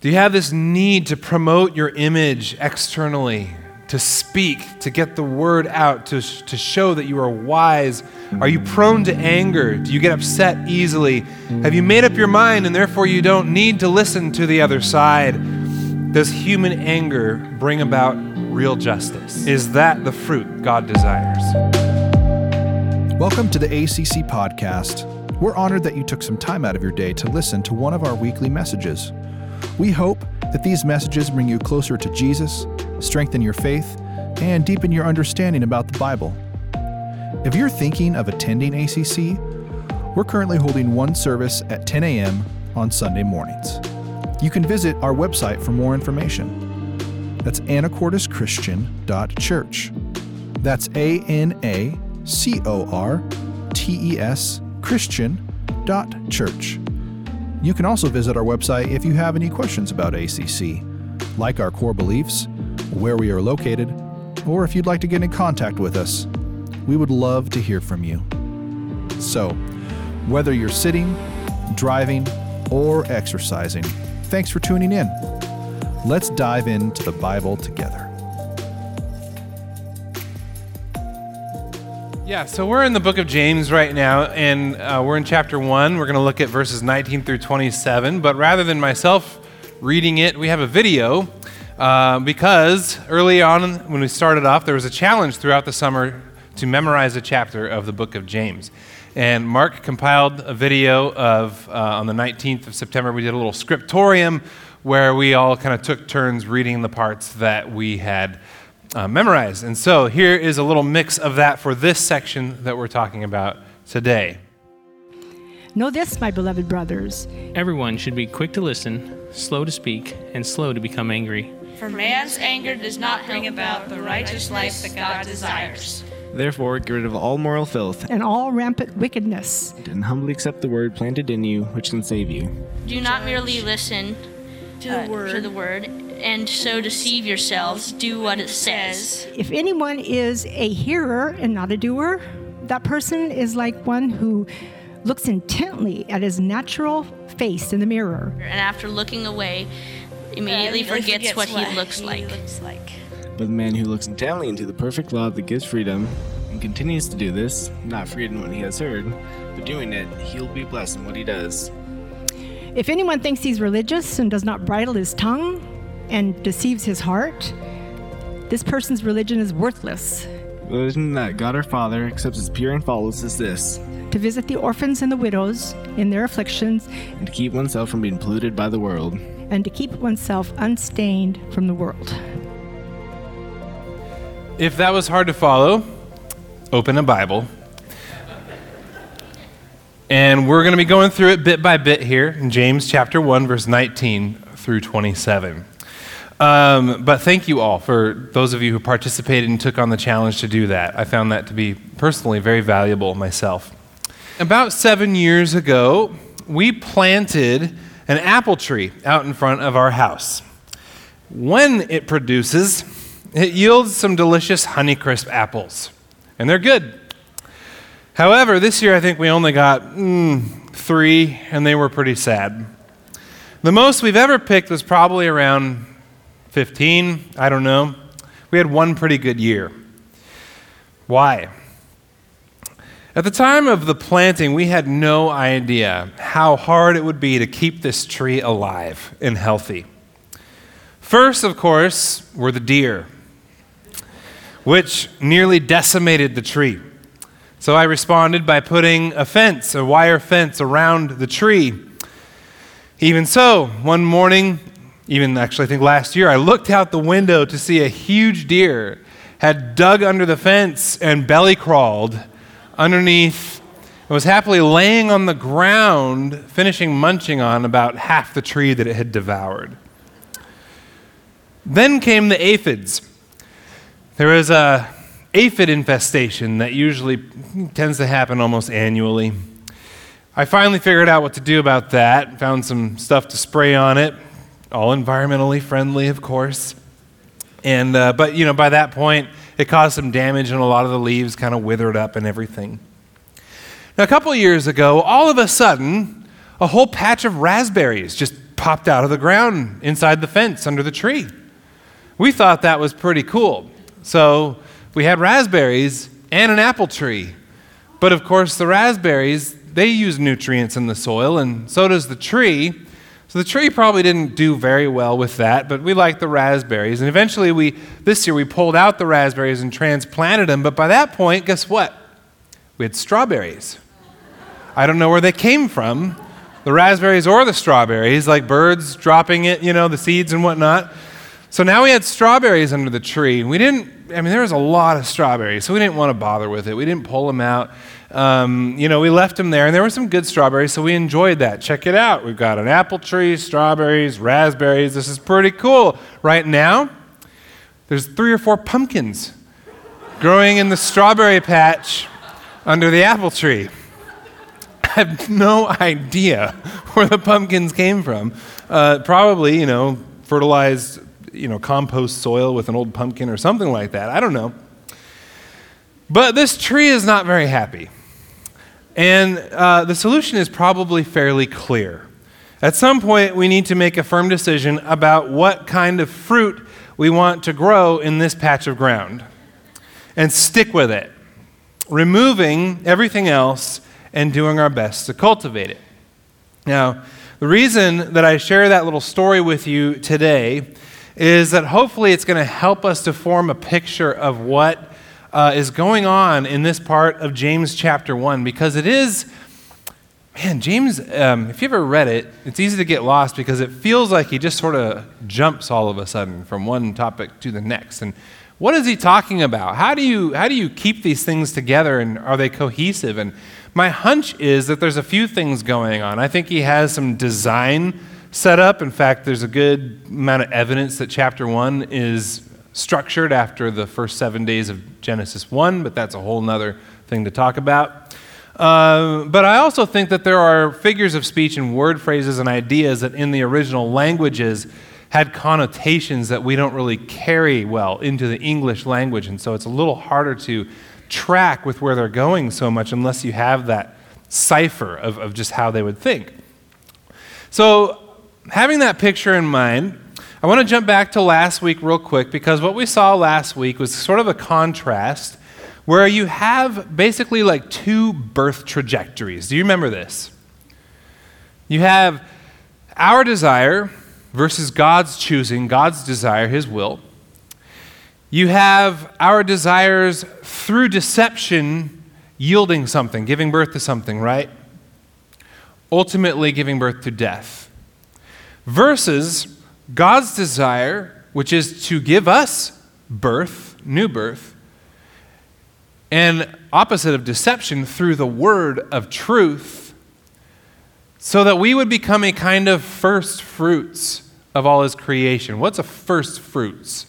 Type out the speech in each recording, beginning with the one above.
Do you have this need to promote your image externally, to speak, to get the word out, to, to show that you are wise? Are you prone to anger? Do you get upset easily? Have you made up your mind and therefore you don't need to listen to the other side? Does human anger bring about real justice? Is that the fruit God desires? Welcome to the ACC podcast. We're honored that you took some time out of your day to listen to one of our weekly messages. We hope that these messages bring you closer to Jesus, strengthen your faith, and deepen your understanding about the Bible. If you're thinking of attending ACC, we're currently holding one service at 10 a.m. on Sunday mornings. You can visit our website for more information. That's anacorteschristian.church. That's A N A C O R T E S Christian.church. You can also visit our website if you have any questions about ACC, like our core beliefs, where we are located, or if you'd like to get in contact with us. We would love to hear from you. So, whether you're sitting, driving, or exercising, thanks for tuning in. Let's dive into the Bible together. Yeah, so we're in the book of James right now, and uh, we're in chapter 1. We're going to look at verses 19 through 27. But rather than myself reading it, we have a video uh, because early on when we started off, there was a challenge throughout the summer to memorize a chapter of the book of James. And Mark compiled a video of, uh, on the 19th of September, we did a little scriptorium where we all kind of took turns reading the parts that we had uh, memorized. And so here is a little mix of that for this section that we're talking about today. Know this, my beloved brothers. Everyone should be quick to listen, slow to speak, and slow to become angry. For man's anger does not bring about the righteous life that God desires. Therefore, get rid of all moral filth and all rampant wickedness, and humbly accept the word planted in you, which can save you. Do not merely listen to the, uh, word. to the word and so deceive yourselves. Do what it says. If anyone is a hearer and not a doer, that person is like one who looks intently at his natural face in the mirror. And after looking away, immediately Uh, forgets, what, he looks he like. looks like. But the man who looks intently into the perfect law that gives freedom and continues to do this, not forgetting what he has heard, but doing it, he'll be blessed in what he does. If anyone thinks he's religious and does not bridle his tongue and deceives his heart, this person's religion is worthless. Religion that God our Father accepts as pure and faultless is this, To visit the orphans and the widows in their afflictions, and to keep oneself from being polluted by the world. and to keep oneself unstained from the world. If that was hard to follow, open a Bible. And we're going to be going through it bit by bit here in James chapter 1, verse 19 through 27. Um, but thank you all for those of you who participated and took on the challenge to do that. I found that to be personally very valuable myself. About seven years ago, we planted an apple tree out in front of our house. When it produces, it yields some delicious Honeycrisp apples, and they're good. However, this year I think we only got mm, three, and they were pretty sad. The most we've ever picked was probably around 15, I don't know. We had one pretty good year. Why? At the time of the planting, we had no idea how hard it would be to keep this tree alive and healthy. First, of course, were the deer, which nearly decimated the tree. So I responded by putting a fence, a wire fence around the tree. Even so, one morning, even actually I think last year, I looked out the window to see a huge deer had dug under the fence and belly crawled underneath and was happily laying on the ground, finishing munching on about half the tree that it had devoured. Then came the aphids. There was a aphid infestation that usually tends to happen almost annually. I finally figured out what to do about that, found some stuff to spray on it, all environmentally friendly, of course. And, uh, but, you know, by that point, it caused some damage and a lot of the leaves kind of withered up and everything. Now, a couple years ago, all of a sudden, a whole patch of raspberries just popped out of the ground inside the fence under the tree. We thought that was pretty cool. So we had raspberries and an apple tree. But of course, the raspberries, they use nutrients in the soil, and so does the tree. So the tree probably didn't do very well with that, but we liked the raspberries. And eventually, we, this year, we pulled out the raspberries and transplanted them. But by that point, guess what? We had strawberries. I don't know where they came from, the raspberries or the strawberries, like birds dropping it, you know, the seeds and whatnot. So now we had strawberries under the tree. We didn't, I mean, there was a lot of strawberries, so we didn't want to bother with it. We didn't pull them out. Um, you know, we left them there, and there were some good strawberries, so we enjoyed that. Check it out. We've got an apple tree, strawberries, raspberries. This is pretty cool. Right now, there's three or four pumpkins growing in the strawberry patch under the apple tree. I have no idea where the pumpkins came from. Uh, probably, you know, fertilized you know, compost soil with an old pumpkin or something like that. I don't know. But this tree is not very happy. And uh, the solution is probably fairly clear. At some point, we need to make a firm decision about what kind of fruit we want to grow in this patch of ground and stick with it, removing everything else and doing our best to cultivate it. Now, the reason that I share that little story with you today is that hopefully it's going to help us to form a picture of what uh, is going on in this part of James chapter 1 because it is, man, James, um, if you ever read it, it's easy to get lost because it feels like he just sort of jumps all of a sudden from one topic to the next. And what is he talking about? How do you, how do you keep these things together and are they cohesive? And my hunch is that there's a few things going on. I think he has some design set up. In fact, there's a good amount of evidence that chapter 1 is structured after the first seven days of Genesis 1, but that's a whole other thing to talk about. Uh, but I also think that there are figures of speech and word phrases and ideas that in the original languages had connotations that we don't really carry well into the English language. And so it's a little harder to track with where they're going so much unless you have that cipher of, of just how they would think. So having that picture in mind, I want to jump back to last week real quick because what we saw last week was sort of a contrast where you have basically like two birth trajectories. Do you remember this? You have our desire versus God's choosing, God's desire, His will. You have our desires through deception yielding something, giving birth to something, right? Ultimately, giving birth to death versus God's desire, which is to give us birth, new birth, and opposite of deception through the word of truth, so that we would become a kind of first fruits of all his creation. What's a first fruits?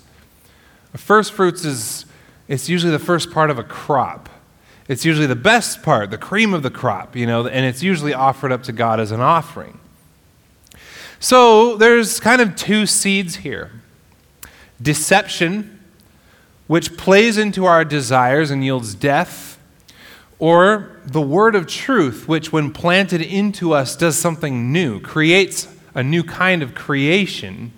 A first fruits is it's usually the first part of a crop. It's usually the best part, the cream of the crop, you know, and it's usually offered up to God as an offering. So there's kind of two seeds here deception, which plays into our desires and yields death, or the word of truth, which, when planted into us, does something new, creates a new kind of creation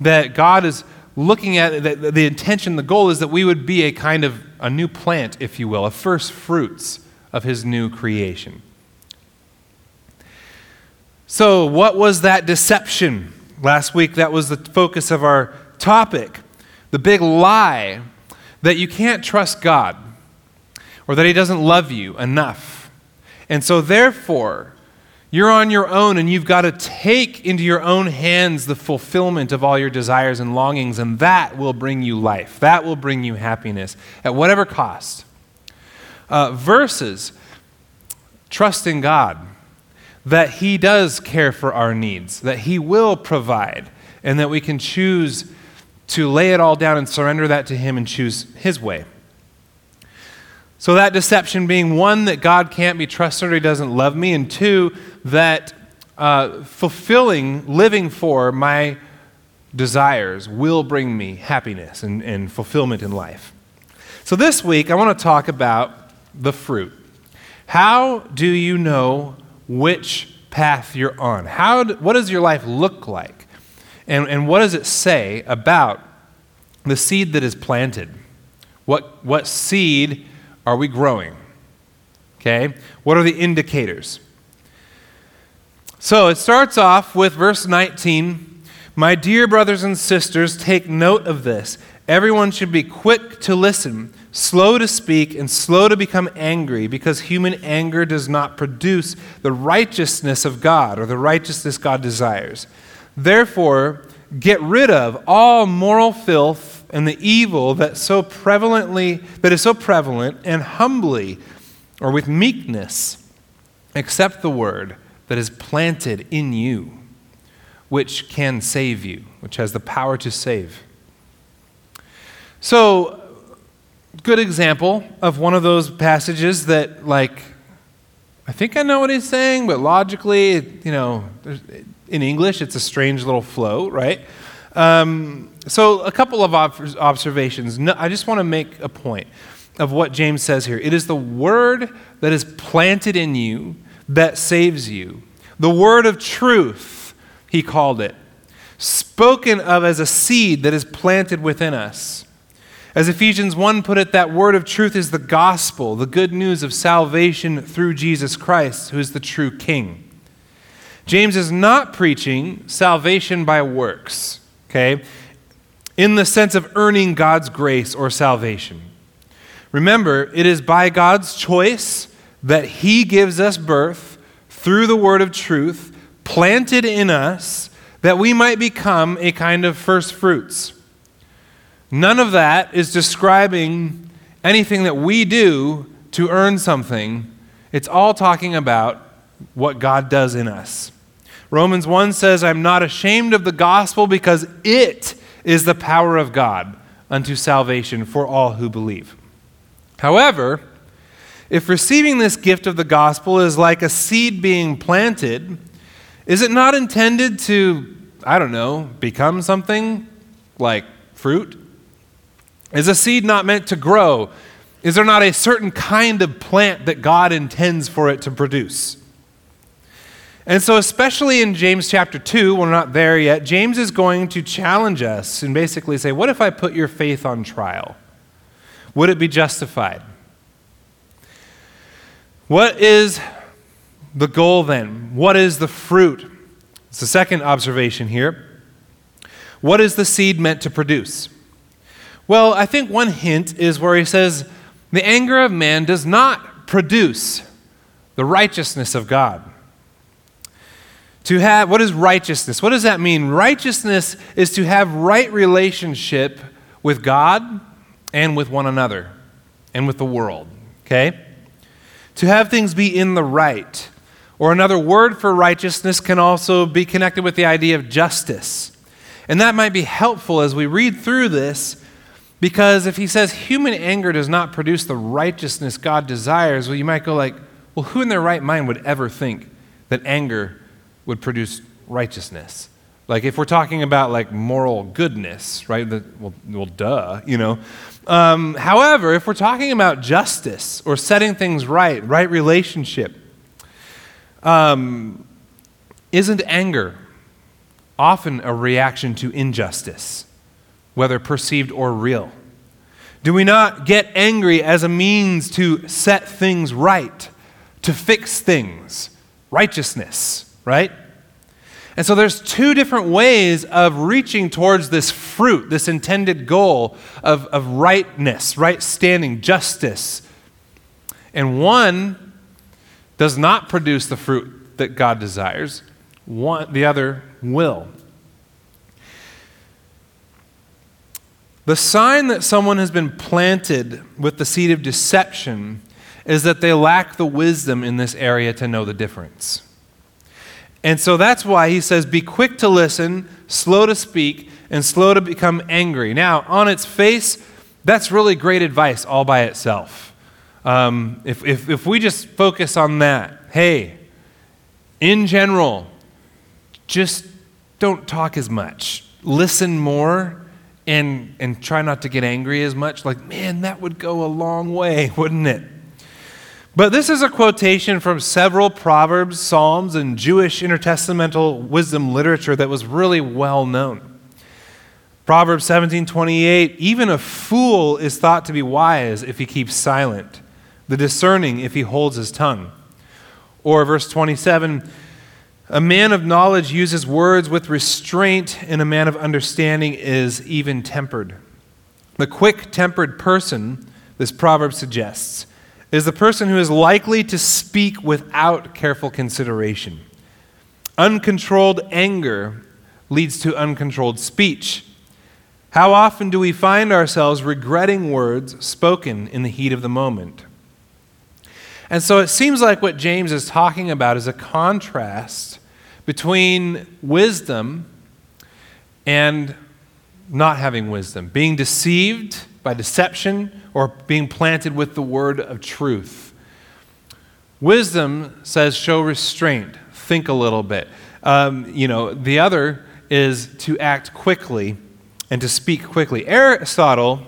that God is looking at. The, the intention, the goal is that we would be a kind of a new plant, if you will, a first fruits of His new creation. So, what was that deception? Last week, that was the focus of our topic. The big lie that you can't trust God or that He doesn't love you enough. And so, therefore, you're on your own and you've got to take into your own hands the fulfillment of all your desires and longings, and that will bring you life. That will bring you happiness at whatever cost. Uh, versus trusting God that He does care for our needs, that He will provide, and that we can choose to lay it all down and surrender that to Him and choose His way. So, that deception being one, that God can't be trusted or He doesn't love me, and two, that uh, fulfilling, living for my desires will bring me happiness and, and fulfillment in life. So, this week, I want to talk about the fruit. How do you know which path you're on. How, do, what does your life look like? And, and what does it say about the seed that is planted? What, what seed are we growing? Okay? What are the indicators? So it starts off with verse 19 My dear brothers and sisters, take note of this. Everyone should be quick to listen, slow to speak, and slow to become angry, because human anger does not produce the righteousness of God or the righteousness God desires. Therefore, get rid of all moral filth and the evil that so prevalently that is so prevalent and humbly or with meekness accept the word that is planted in you which can save you which has the power to save so good example of one of those passages that like i think i know what he's saying but logically you know in english it's a strange little flow right? Um, so a couple of ob- observations. No, i just want to make a point of what james says here. It is the word that is planted in you that saves you. The word of truth he called it spoken of as a seed that is planted within us as Ephesians 1 put it, that word of truth is the gospel, the good news of salvation through Jesus Christ, who is the true King. James is not preaching salvation by works, okay, in the sense of earning God's grace or salvation. Remember, it is by God's choice that He gives us birth through the word of truth, planted in us, that we might become a kind of first fruits. None of that is describing anything that we do to earn something. It's all talking about what God does in us. Romans 1 says, I'm not ashamed of the gospel because it is the power of God unto salvation for all who believe. However, if receiving this gift of the gospel is like a seed being planted, is it not intended to, I don't know, become something like fruit? Is a seed not meant to grow? Is there not a certain kind of plant that God intends for it to produce? And so, especially in James chapter 2, we're not there yet, James is going to challenge us and basically say, What if I put your faith on trial? Would it be justified? What is the goal then? What is the fruit? It's the second observation here. What is the seed meant to produce? Well, I think one hint is where he says, the anger of man does not produce the righteousness of God. To have, what is righteousness? What does that mean? Righteousness is to have right relationship with God and with one another and with the world, okay? To have things be in the right. Or another word for righteousness can also be connected with the idea of justice. And that might be helpful as we read through this because if he says human anger does not produce the righteousness God desires, well, you might go like, well, who in their right mind would ever think that anger would produce righteousness? Like if we're talking about like moral goodness, right? The, well, well, duh, you know. Um, however, if we're talking about justice or setting things right, right relationship, um, isn't anger often a reaction to injustice? Whether perceived or real? Do we not get angry as a means to set things right, to fix things? Righteousness, right? And so there's two different ways of reaching towards this fruit, this intended goal of, of rightness, right standing, justice. And one does not produce the fruit that God desires, one, the other will. The sign that someone has been planted with the seed of deception is that they lack the wisdom in this area to know the difference. And so that's why he says, Be quick to listen, slow to speak, and slow to become angry. Now, on its face, that's really great advice all by itself. Um, if, if, if we just focus on that, hey, in general, just don't talk as much, listen more, and, and try not to get angry as much, like, man, that would go a long way, wouldn't it? But this is a quotation from several Proverbs, Psalms, and Jewish intertestamental wisdom literature that was really well known. Proverbs 17:28 Even a fool is thought to be wise if he keeps silent, the discerning if he holds his tongue. Or verse 27 A man of knowledge uses words with restraint, and a man of understanding is even tempered. The quick tempered person, this proverb suggests, is the person who is likely to speak without careful consideration. Uncontrolled anger leads to uncontrolled speech. How often do we find ourselves regretting words spoken in the heat of the moment? And so it seems like what James is talking about is a contrast between wisdom and not having wisdom, being deceived by deception or being planted with the word of truth. Wisdom says, show restraint, think a little bit. Um, you know, the other is to act quickly and to speak quickly. Aristotle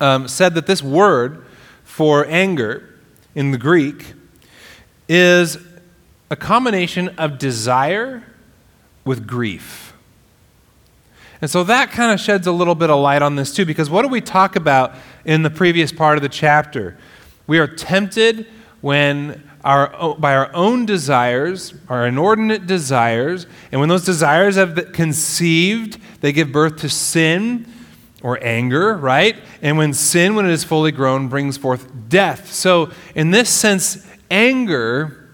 um, said that this word for anger in the Greek is a combination of desire with grief. And so that kind of sheds a little bit of light on this too, because what do we talk about in the previous part of the chapter? We are tempted when our, by our own desires, our inordinate desires, and when those desires have conceived, they give birth to sin or anger, right? And when sin, when it is fully grown, brings forth death. So, in this sense, anger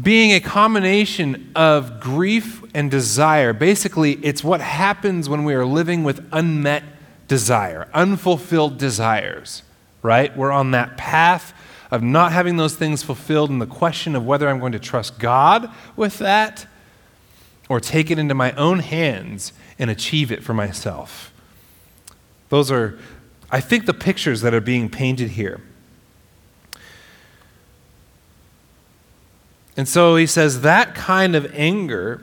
being a combination of grief and desire. Basically, it's what happens when we are living with unmet desire, unfulfilled desires, right? We're on that path of not having those things fulfilled, and the question of whether I'm going to trust God with that or take it into my own hands and achieve it for myself. Those are, I think, the pictures that are being painted here. And so he says that kind of anger,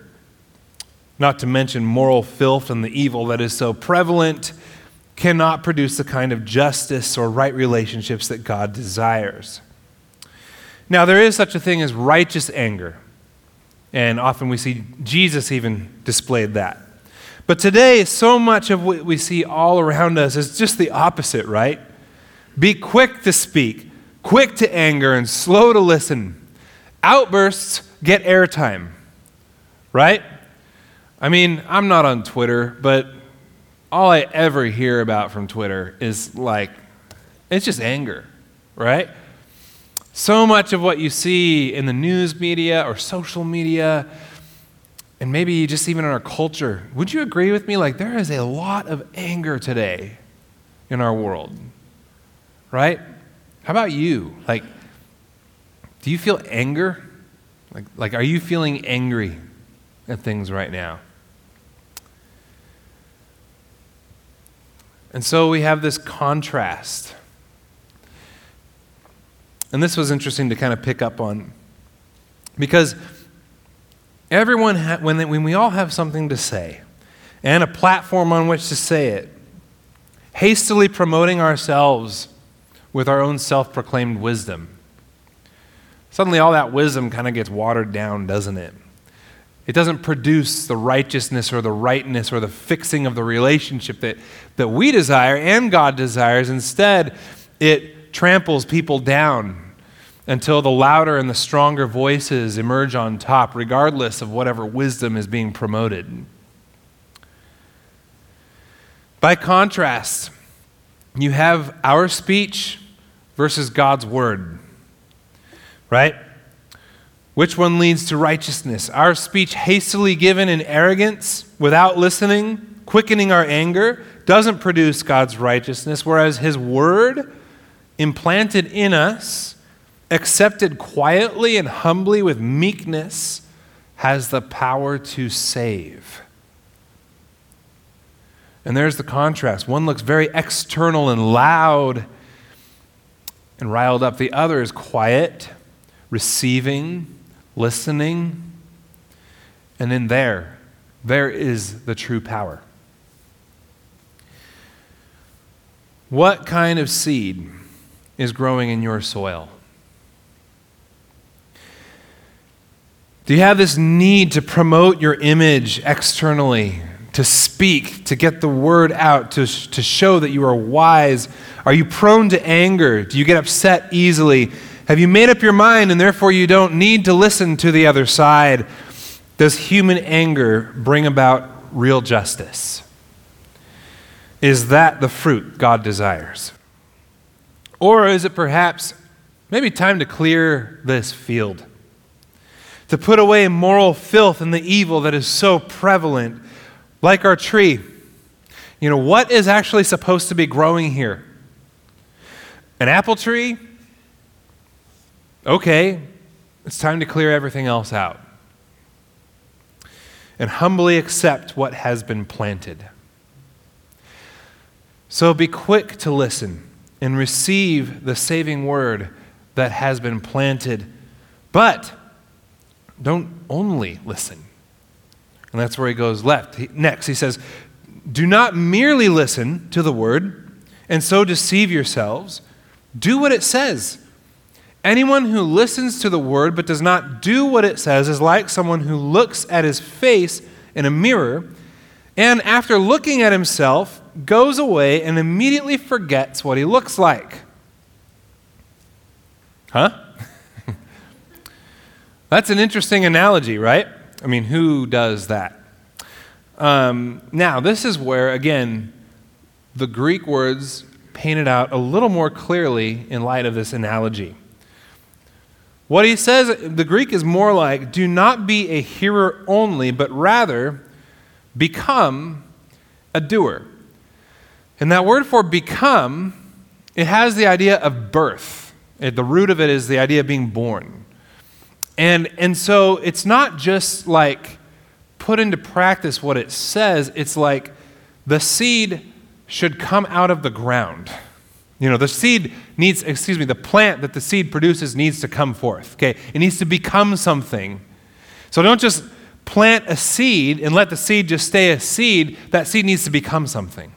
not to mention moral filth and the evil that is so prevalent, cannot produce the kind of justice or right relationships that God desires. Now, there is such a thing as righteous anger, and often we see Jesus even displayed that. But today, so much of what we see all around us is just the opposite, right? Be quick to speak, quick to anger, and slow to listen outbursts get airtime, right? I mean, I'm not on Twitter, but all I ever hear about from Twitter is like, it's just anger, right? So much of what you see in the news media or social media, and maybe just even in our culture, would you agree with me? Like, there is a lot of anger today in our world, right? How about you? Like, do you feel anger? Like, like, are you feeling angry at things right now? And so we have this contrast. And this was interesting to kind of pick up on because everyone, ha- when, they, when we all have something to say and a platform on which to say it, hastily promoting ourselves with our own self proclaimed wisdom Suddenly, all that wisdom kind of gets watered down, doesn't it? It doesn't produce the righteousness or the rightness or the fixing of the relationship that, that we desire and God desires. Instead, it tramples people down until the louder and the stronger voices emerge on top, regardless of whatever wisdom is being promoted. By contrast, you have our speech versus God's word right? Which one leads to righteousness? Our speech hastily given in arrogance, without listening, quickening our anger, doesn't produce God's righteousness, whereas His word, implanted in us, accepted quietly and humbly with meekness, has the power to save. And there's the contrast. One looks very external and loud and riled up, the other is quiet receiving, listening, and in there, there is the true power. What kind of seed is growing in your soil? Do you have this need to promote your image externally, to speak, to get the word out, to, to show that you are wise? Are you prone to anger? Do you get upset easily? Have you made up your mind and therefore you don't need to listen to the other side? Does human anger bring about real justice? Is that the fruit God desires? Or is it perhaps maybe time to clear this field? To put away moral filth and the evil that is so prevalent, like our tree. You know, what is actually supposed to be growing here? An apple tree? Okay, it's time to clear everything else out and humbly accept what has been planted. So be quick to listen and receive the saving word that has been planted, but don't only listen. And that's where he goes left. He, next, he says, Do not merely listen to the word and so deceive yourselves. Do what it says. Anyone who listens to the word but does not do what it says is like someone who looks at his face in a mirror and, after looking at himself, goes away and immediately forgets what he looks like. Huh? That's an interesting analogy, right? I mean, who does that? Um, now, this is where, again, the Greek words painted out a little more clearly in light of this analogy. What he says, the Greek is more like, do not be a hearer only, but rather become a doer. And that word for become, it has the idea of birth. At the root of it is the idea of being born. And, and so it's not just like put into practice what it says, it's like the seed should come out of the ground. You know, the seed needs, excuse me, the plant that the seed produces needs to come forth. Okay? It needs to become something. So don't just plant a seed and let the seed just stay a seed. That seed needs to become something.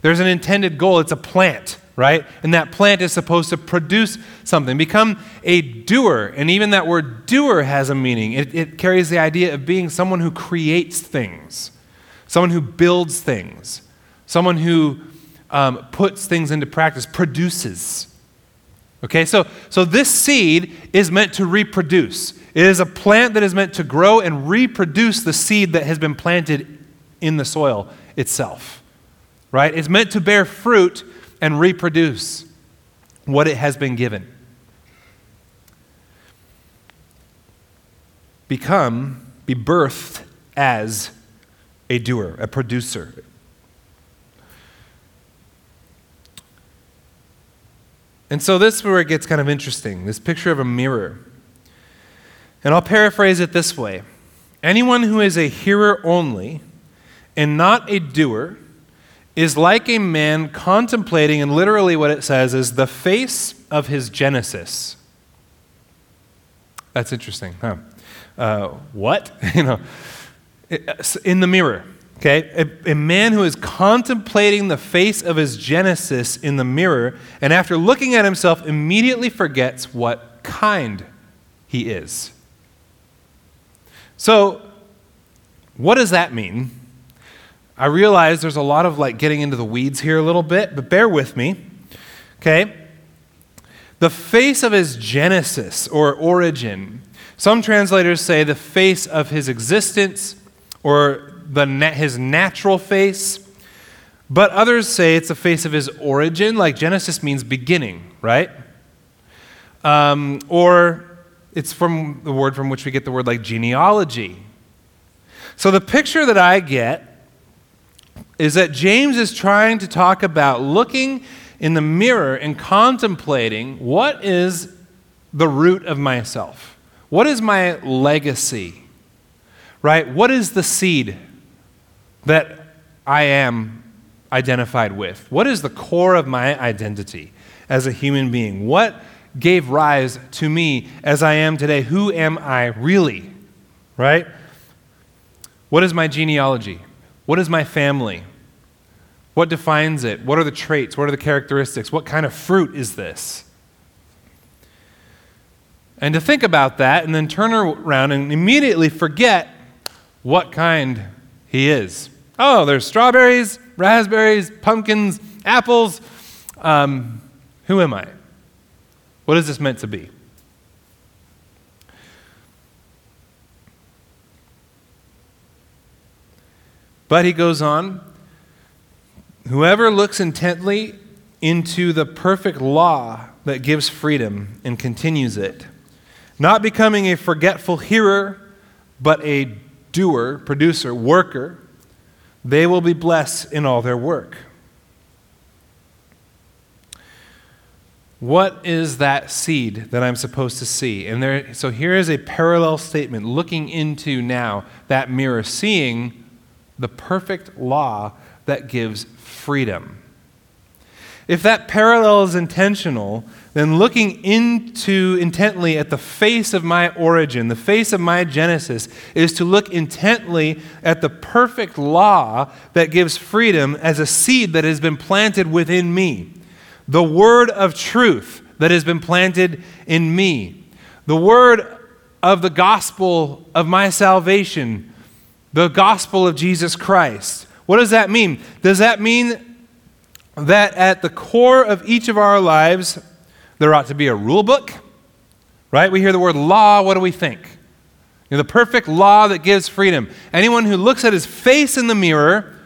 There's an intended goal, it's a plant right? And that plant is supposed to produce something, become a doer. And even that word doer has a meaning. It, it, carries the idea of being someone who creates things, someone who builds things, someone who um, puts things into practice, produces. Okay, so, so this seed is meant to reproduce. It is a plant that is meant to grow and reproduce the seed that has been planted in the soil itself. Right? It's meant to bear fruit and reproduce what it has been given. Become, be birthed as a doer, a producer. And so this is where it gets kind of interesting this picture of a mirror. And I'll paraphrase it this way Anyone who is a hearer only and not a doer is like a man contemplating, and literally what it says is the face of his Genesis. That's interesting, huh? Uh, what? you know, in the mirror. Okay, a, a, man who is contemplating the face of his Genesis in the mirror, and after looking at himself, immediately forgets what kind he is. So, what does that mean? I realize there's a lot of like getting into the weeds here a little bit, but bear with me. Okay? The face of his genesis or origin. Some translators say the face of his existence or the his natural face. But others say it's the face of his origin, like Genesis means beginning, right? Um, or it's from the word from which we get the word like genealogy. So the picture that I get is that James is trying to talk about looking in the mirror and contemplating what is the root of myself? What is my legacy? Right? What is the seed that I am identified with? What is the core of my identity as a human being? What gave rise to me as I am today? Who am I really? Right? What is my genealogy? What is my family? What defines it? What are the traits? What are the characteristics? What kind of fruit is this? and to think about that and then turn around and immediately forget what kind he is. Oh, there's strawberries, raspberries, pumpkins, apples. Um, who am I? What is this meant to be? But he goes on Whoever looks intently into the perfect law that gives freedom and continues it, not becoming a forgetful hearer, but a doer, producer, worker, they will be blessed in all their work. What is that seed that I'm supposed to see? And there, so here is a parallel statement looking into now that mirror, seeing the perfect law that gives freedom. If that parallel is intentional, then looking into intently at the face of my origin, the face of my Genesis, is to look intently at the perfect law that gives freedom as a seed that has been planted within me. The word of truth that has been planted in me. The word of the gospel of my salvation, the gospel of Jesus Christ. What does that mean? Does that mean that at the core of each of our lives, there ought to be a rule book? Right? We hear the word law, what do we think? You know, the perfect law that gives freedom. Anyone who looks at his face in the mirror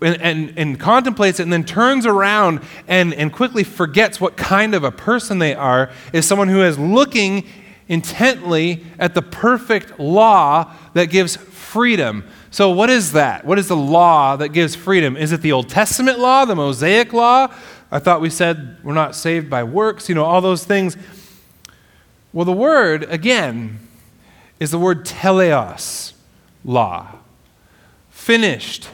and, and, and, contemplates it and then turns around and, and quickly forgets what kind of a person they are is someone who is looking intently at the perfect law that gives freedom. So, what is that? What is the law that gives freedom? Is it the Old Testament law, the Mosaic law? I thought we said we're not saved by works, you know, all those things. Well, the word, again, is the word teleos, law. Finished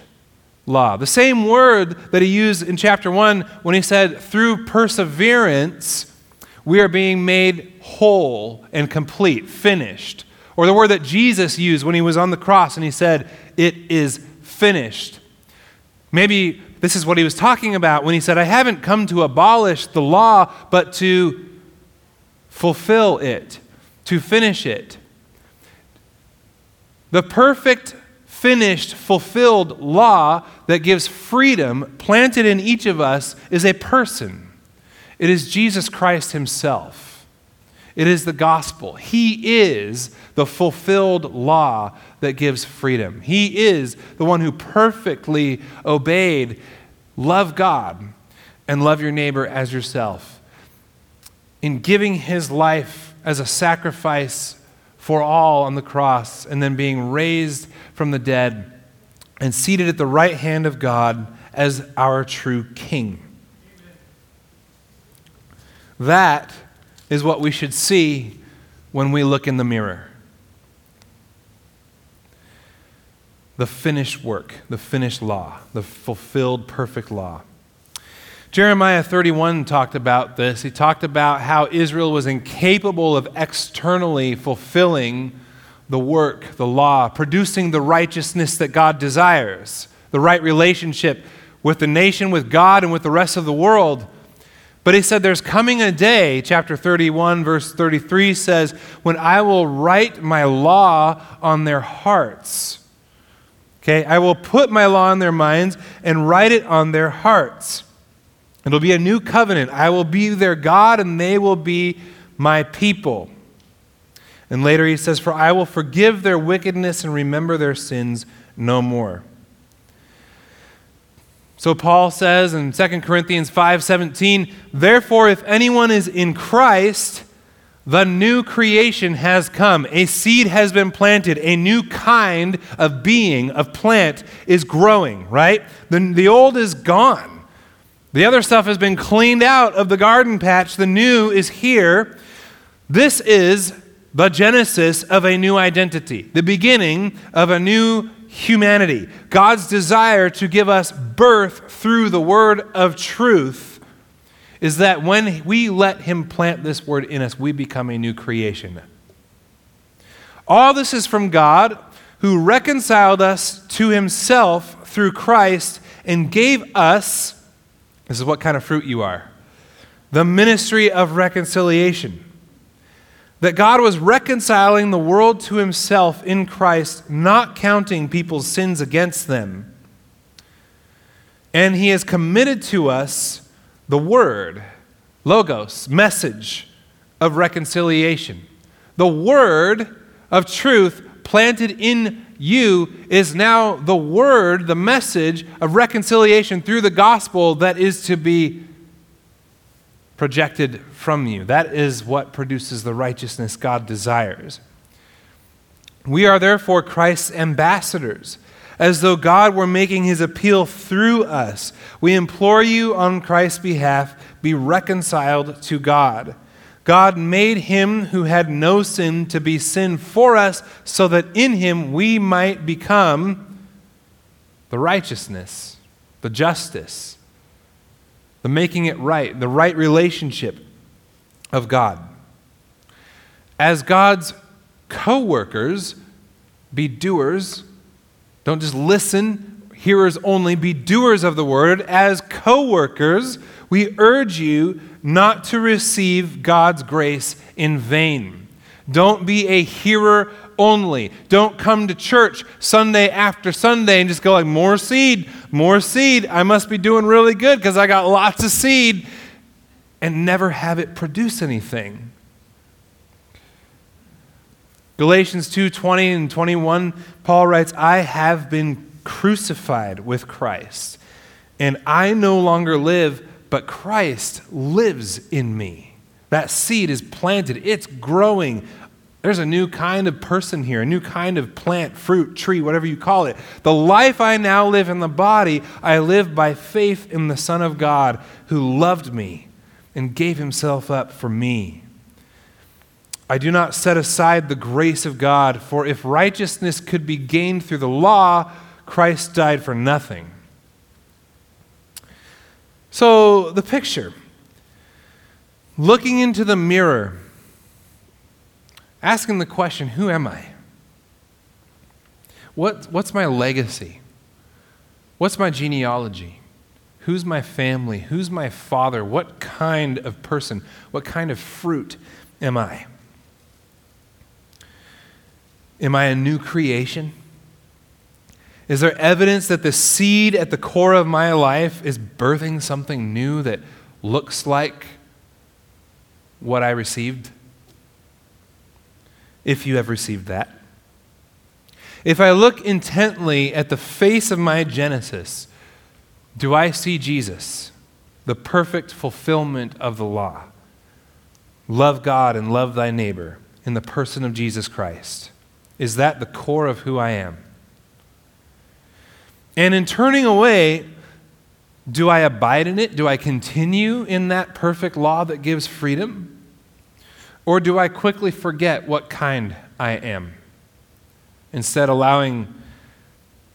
law. The same word that he used in chapter 1 when he said, through perseverance, we are being made whole and complete, finished. Or the word that Jesus used when he was on the cross and he said, It is finished. Maybe this is what he was talking about when he said, I haven't come to abolish the law, but to fulfill it, to finish it. The perfect, finished, fulfilled law that gives freedom planted in each of us is a person. It is Jesus Christ himself. It is the gospel. He is the fulfilled law that gives freedom. He is the one who perfectly obeyed love God and love your neighbor as yourself. In giving his life as a sacrifice for all on the cross and then being raised from the dead and seated at the right hand of God as our true king. That is what we should see when we look in the mirror. The finished work, the finished law, the fulfilled perfect law. Jeremiah 31 talked about this. He talked about how Israel was incapable of externally fulfilling the work, the law, producing the righteousness that God desires, the right relationship with the nation, with God, and with the rest of the world. But he said, There's coming a day, chapter 31, verse 33 says, when I will write my law on their hearts. Okay, I will put my law in their minds and write it on their hearts. It'll be a new covenant. I will be their God and they will be my people. And later he says, For I will forgive their wickedness and remember their sins no more. So Paul says in 2 Corinthians 5:17, "Therefore if anyone is in Christ, the new creation has come. A seed has been planted. A new kind of being, of plant is growing, right? The, the old is gone. The other stuff has been cleaned out of the garden patch. The new is here. This is the genesis of a new identity, the beginning of a new humanity. God's desire to give us birth through the word of truth is that when we let Him plant this word in us, we become a new creation. All this is from God who reconciled us to Himself through Christ and gave us, this is what kind of fruit you are, the ministry of reconciliation. That God was reconciling the world to himself in Christ, not counting people's sins against them. And he has committed to us the word, logos, message of reconciliation. The word of truth planted in you is now the word, the message of reconciliation through the gospel that is to be projected from you. That is what produces the righteousness God desires. We are therefore Christ's ambassadors, as though God were making his appeal through us. We implore you on Christ's behalf, be reconciled to God. God made him who had no sin to be sin for us, so that in him we might become the righteousness, the justice, the making it right, the right relationship of God. As God's co workers, be doers. Don't just listen, hearers only, be doers of the word. As co workers, we urge you not to receive God's grace in vain. Don't be a hearer only. Don't come to church Sunday after Sunday and just go like, more seed, more seed. I must be doing really good because I got lots of seed and never have it produce anything. Galatians 2:20 20 and 21, Paul writes, I have been crucified with Christ, and I no longer live, but Christ lives in me. That seed is planted, it's growing. There's a new kind of person here, a new kind of plant, fruit, tree, whatever you call it. The life I now live in the body, I live by faith in the Son of God who loved me and gave himself up for me. I do not set aside the grace of God, for if righteousness could be gained through the law, Christ died for nothing. So, the picture looking into the mirror, asking the question, Who am I? What, what's my legacy? What's my genealogy? Who's my family? Who's my father? What kind of person? What kind of fruit am I? Am I a new creation? Is there evidence that the seed at the core of my life is birthing something new that looks like what I received? If you have received that. If I look intently at the face of my Genesis, do I see Jesus, the perfect fulfillment of the law? Love God and love thy neighbor in the person of Jesus Christ. Is that the core of who I am? And in turning away, do I abide in it? Do I continue in that perfect law that gives freedom? Or do I quickly forget what kind I am? Instead, allowing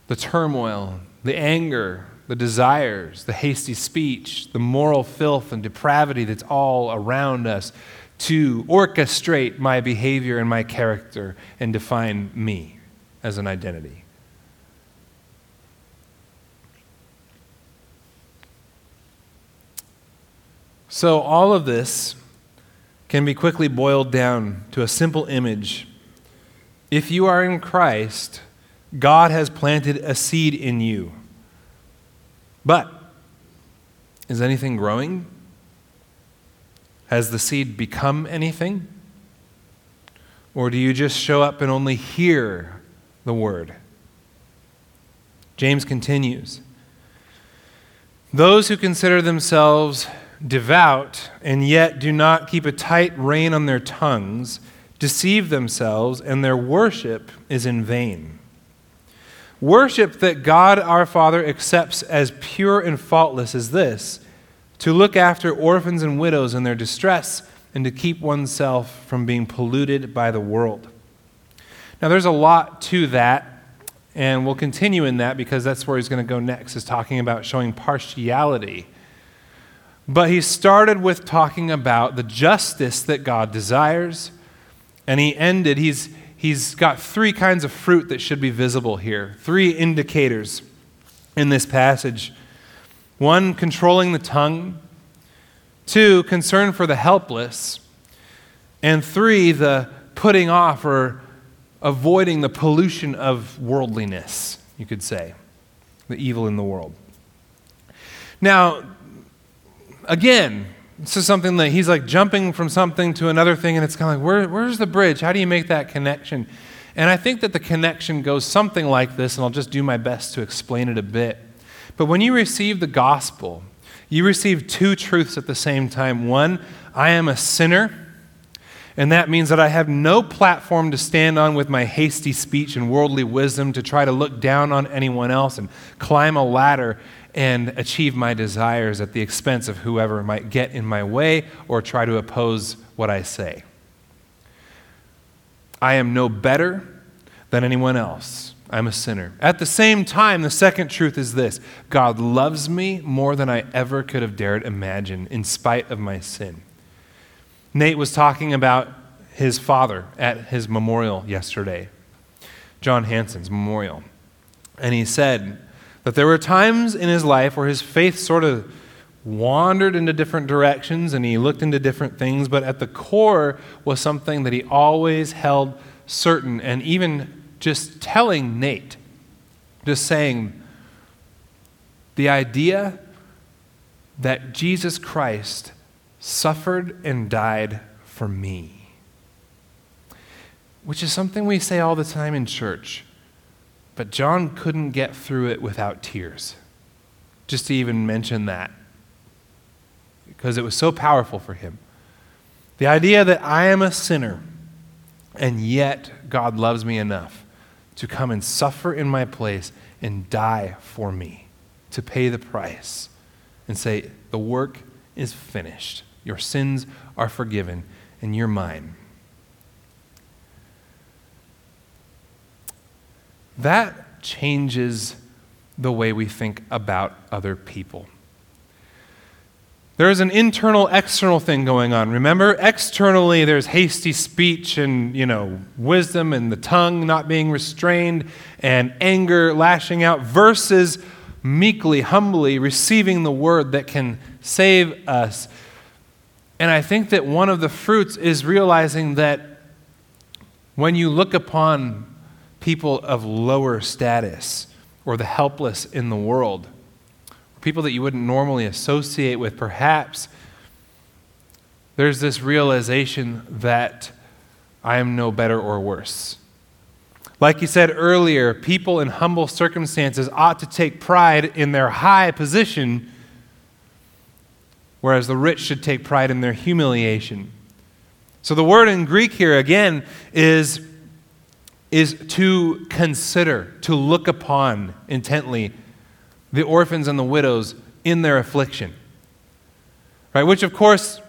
the turmoil, the anger, the desires, the hasty speech, the moral filth and depravity that's all around us to orchestrate my behavior and my character and define me as an identity. So, all of this can be quickly boiled down to a simple image. If you are in Christ, God has planted a seed in you. But is anything growing? Has the seed become anything? Or do you just show up and only hear the word? James continues Those who consider themselves devout and yet do not keep a tight rein on their tongues deceive themselves, and their worship is in vain. Worship that God our Father accepts as pure and faultless is this to look after orphans and widows in their distress and to keep oneself from being polluted by the world. Now, there's a lot to that, and we'll continue in that because that's where he's going to go next, is talking about showing partiality. But he started with talking about the justice that God desires, and he ended, he's, he's got three kinds of fruit that should be visible here, three indicators in this passage. One, controlling the tongue. Two, concern for the helpless. And three, the putting off or avoiding the pollution of worldliness, you could say, the evil in the world. Now, again, this is something that he's like jumping from something to another thing, and it's kind of like, where, where's the bridge? How do you make that connection? And I think that the connection goes something like this, and I'll just do my best to explain it a bit. But when you receive the gospel, you receive two truths at the same time. One, I am a sinner. And that means that I have no platform to stand on with my hasty speech and worldly wisdom to try to look down on anyone else and climb a ladder and achieve my desires at the expense of whoever might get in my way or try to oppose what I say. I am no better than anyone else. I'm a sinner. At the same time, the second truth is this God loves me more than I ever could have dared imagine, in spite of my sin. Nate was talking about his father at his memorial yesterday, John Hanson's memorial. And he said, that there were times in his life where his faith sort of wandered into different directions and he looked into different things, but at the core was something that he always held certain. And even just telling Nate, just saying, the idea that Jesus Christ suffered and died for me, which is something we say all the time in church. But John couldn't get through it without tears. Just to even mention that. Because it was so powerful for him. The idea that I am a sinner, and yet God loves me enough to come and suffer in my place and die for me, to pay the price, and say, The work is finished. Your sins are forgiven, and you're mine. That changes the way we think about other people. There is an internal external thing going on. Remember, externally there's hasty speech and, you know, wisdom and the tongue not being restrained and anger lashing out versus meekly, humbly receiving the word that can save us. And I think that one of the fruits is realizing that when you look upon people of lower status or the helpless in the world, people that you wouldn't normally associate with, perhaps there's this realization that I am no better or worse. Like you said earlier, people in humble circumstances ought to take pride in their high position, whereas the rich should take pride in their humiliation. So the word in Greek here, again, is is to consider, to look upon intently the orphans and the widows in their affliction. Right? Which, of course,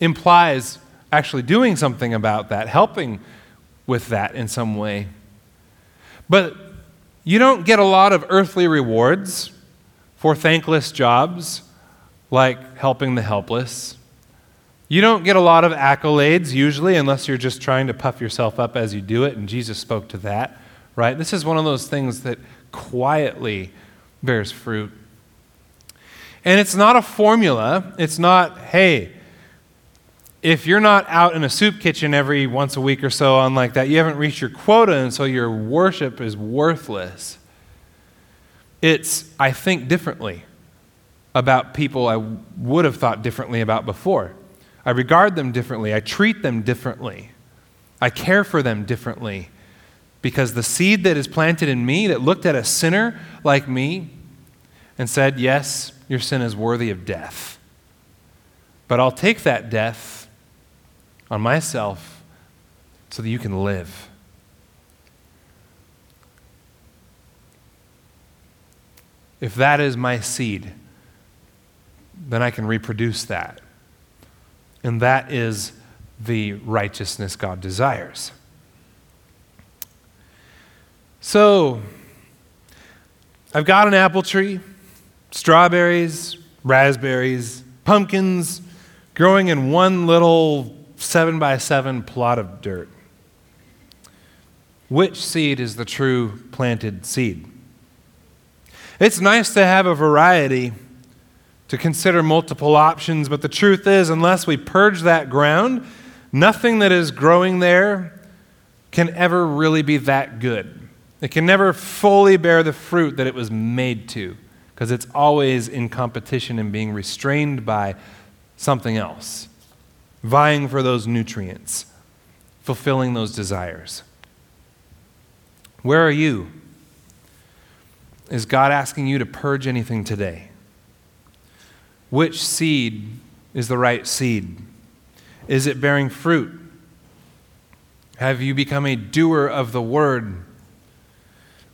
implies actually doing something about that, helping with that in some way. But you don't get a lot of earthly rewards for thankless jobs like helping the helpless you don't get a lot of accolades usually unless you're just trying to puff yourself up as you do it, and Jesus spoke to that, right? This is one of those things that quietly bears fruit. And it's not a formula. It's not, hey, if you're not out in a soup kitchen every once a week or so on like that, you haven't reached your quota, and so your worship is worthless. It's, I think differently about people I would have thought differently about before. I regard them differently. I treat them differently. I care for them differently. Because the seed that is planted in me, that looked at a sinner like me and said, Yes, your sin is worthy of death. But I'll take that death on myself so that you can live. If that is my seed, then I can reproduce that. And that is the righteousness God desires. So, I've got an apple tree, strawberries, raspberries, pumpkins growing in one little seven by seven plot of dirt. Which seed is the true planted seed? It's nice to have a variety to consider multiple options, but the truth is, unless we purge that ground, Nothing that is growing there can ever really be that good. It can never fully bear the fruit that it was made to because it's always in competition and being restrained by something else, vying for those nutrients, fulfilling those desires. Where are you? Is God asking you to purge anything today? Which seed is the right seed? Is it bearing fruit? Have you become a doer of the word?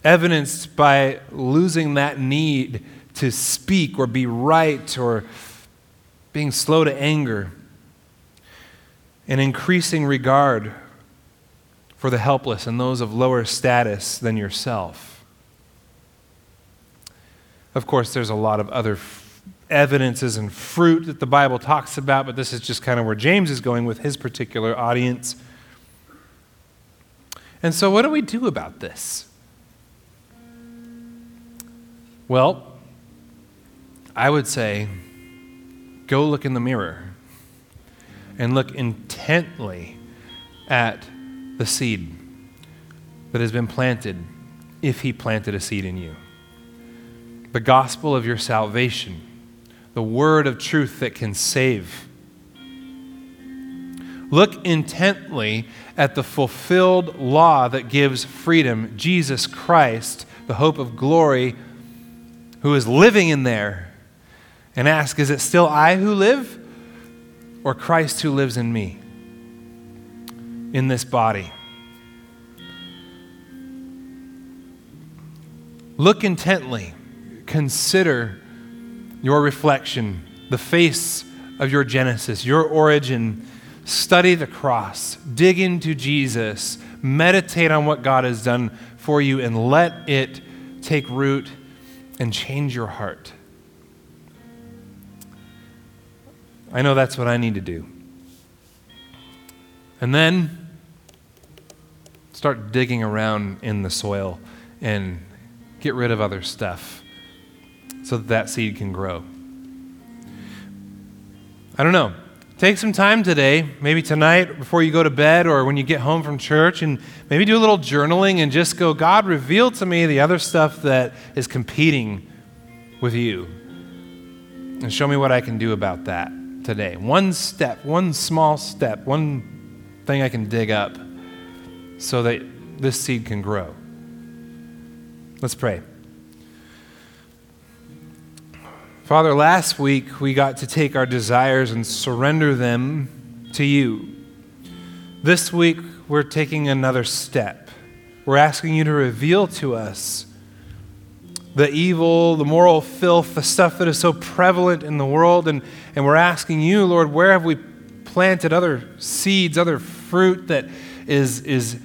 Evidenced by losing that need to speak or be right or being slow to anger, and increasing regard for the helpless and those of lower status than yourself. Of course, there's a lot of other evidences and fruit that the Bible talks about, but this is just kind of where James is going with his particular audience. And so, what do we do about this? Well, I would say go look in the mirror and look intently at the seed that has been planted if he planted a seed in you. The gospel of your salvation, the word of truth that can save. Look intently at the fulfilled law that gives freedom, Jesus Christ, the hope of glory, who is living in there and ask Is it still I who live, or Christ who lives in me, in this body? Look intently, consider your reflection, the face of your Genesis, your origin. Study the cross, dig into Jesus, meditate on what God has done for you, and let it take root and change your heart. I know that's what I need to do. And then start digging around in the soil and get rid of other stuff so that that seed can grow. I don't know. Take some time today, maybe tonight before you go to bed or when you get home from church, and maybe do a little journaling and just go, God, reveal to me the other stuff that is competing with you. And show me what I can do about that today. One step, one small step, one thing I can dig up so that this seed can grow. Let's pray. Father, last week we got to take our desires and surrender them to you. This week we're taking another step. We're asking you to reveal to us the evil, the moral filth, the stuff that is so prevalent in the world. And, and we're asking you, Lord, where have we planted other seeds, other fruit that is, is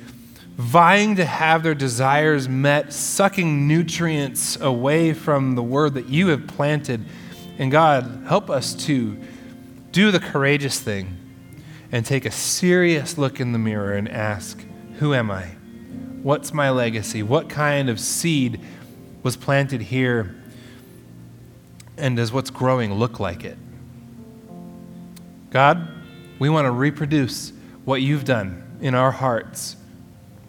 vying to have their desires met, sucking nutrients away from the word that you have planted? And God, help us to do the courageous thing and take a serious look in the mirror and ask, Who am I? What's my legacy? What kind of seed? was planted here, and does what's growing look like it? God, we want to reproduce what you've done in our hearts.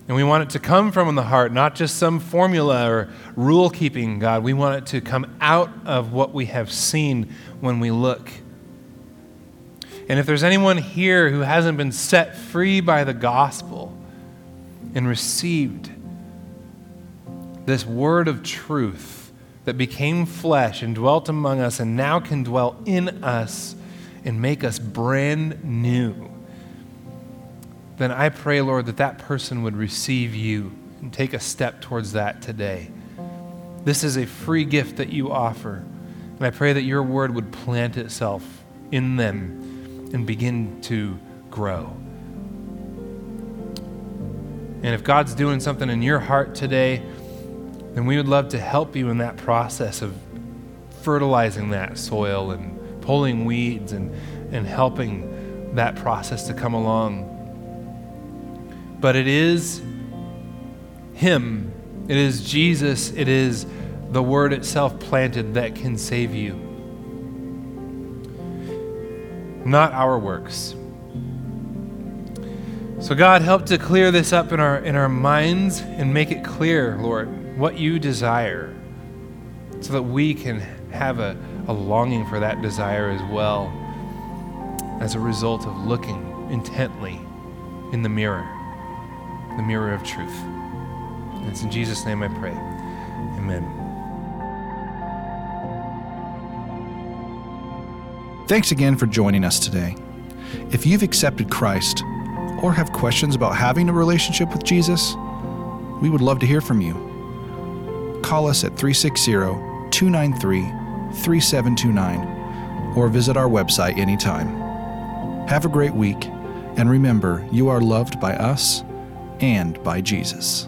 And we want it to come from the heart, not just some formula or rule keeping, God. We want it to come out of what we have seen when we look. And if there's anyone here who hasn't been set free by the gospel and received this word of truth that became flesh and dwelt among us and now can dwell in us and make us brand new, then I pray, Lord, that that person would receive you and take a step towards that today. This is a free gift that you offer. And I pray that your word would plant itself in them and begin to grow. And if God's doing something in your heart today, then we would love to help you in that process of fertilizing that soil and pulling weeds and, and helping that process to come along. But it is Him, it is Jesus, it is the Word itself planted that can save you. Not our works, So, God, help to clear this up in our, in our minds and make it clear, Lord, what you desire so that we can have a, a longing for that desire as well as a result of looking intently in the mirror, the mirror of truth. And it's in Jesus' name I pray. Amen. Thanks again for joining us today. If you've accepted Christ or have questions about having a relationship with Jesus, we would love to hear from you. Call us at 360 293 3729 or visit our website anytime. Have a great week, and remember, you are loved by us and by Jesus.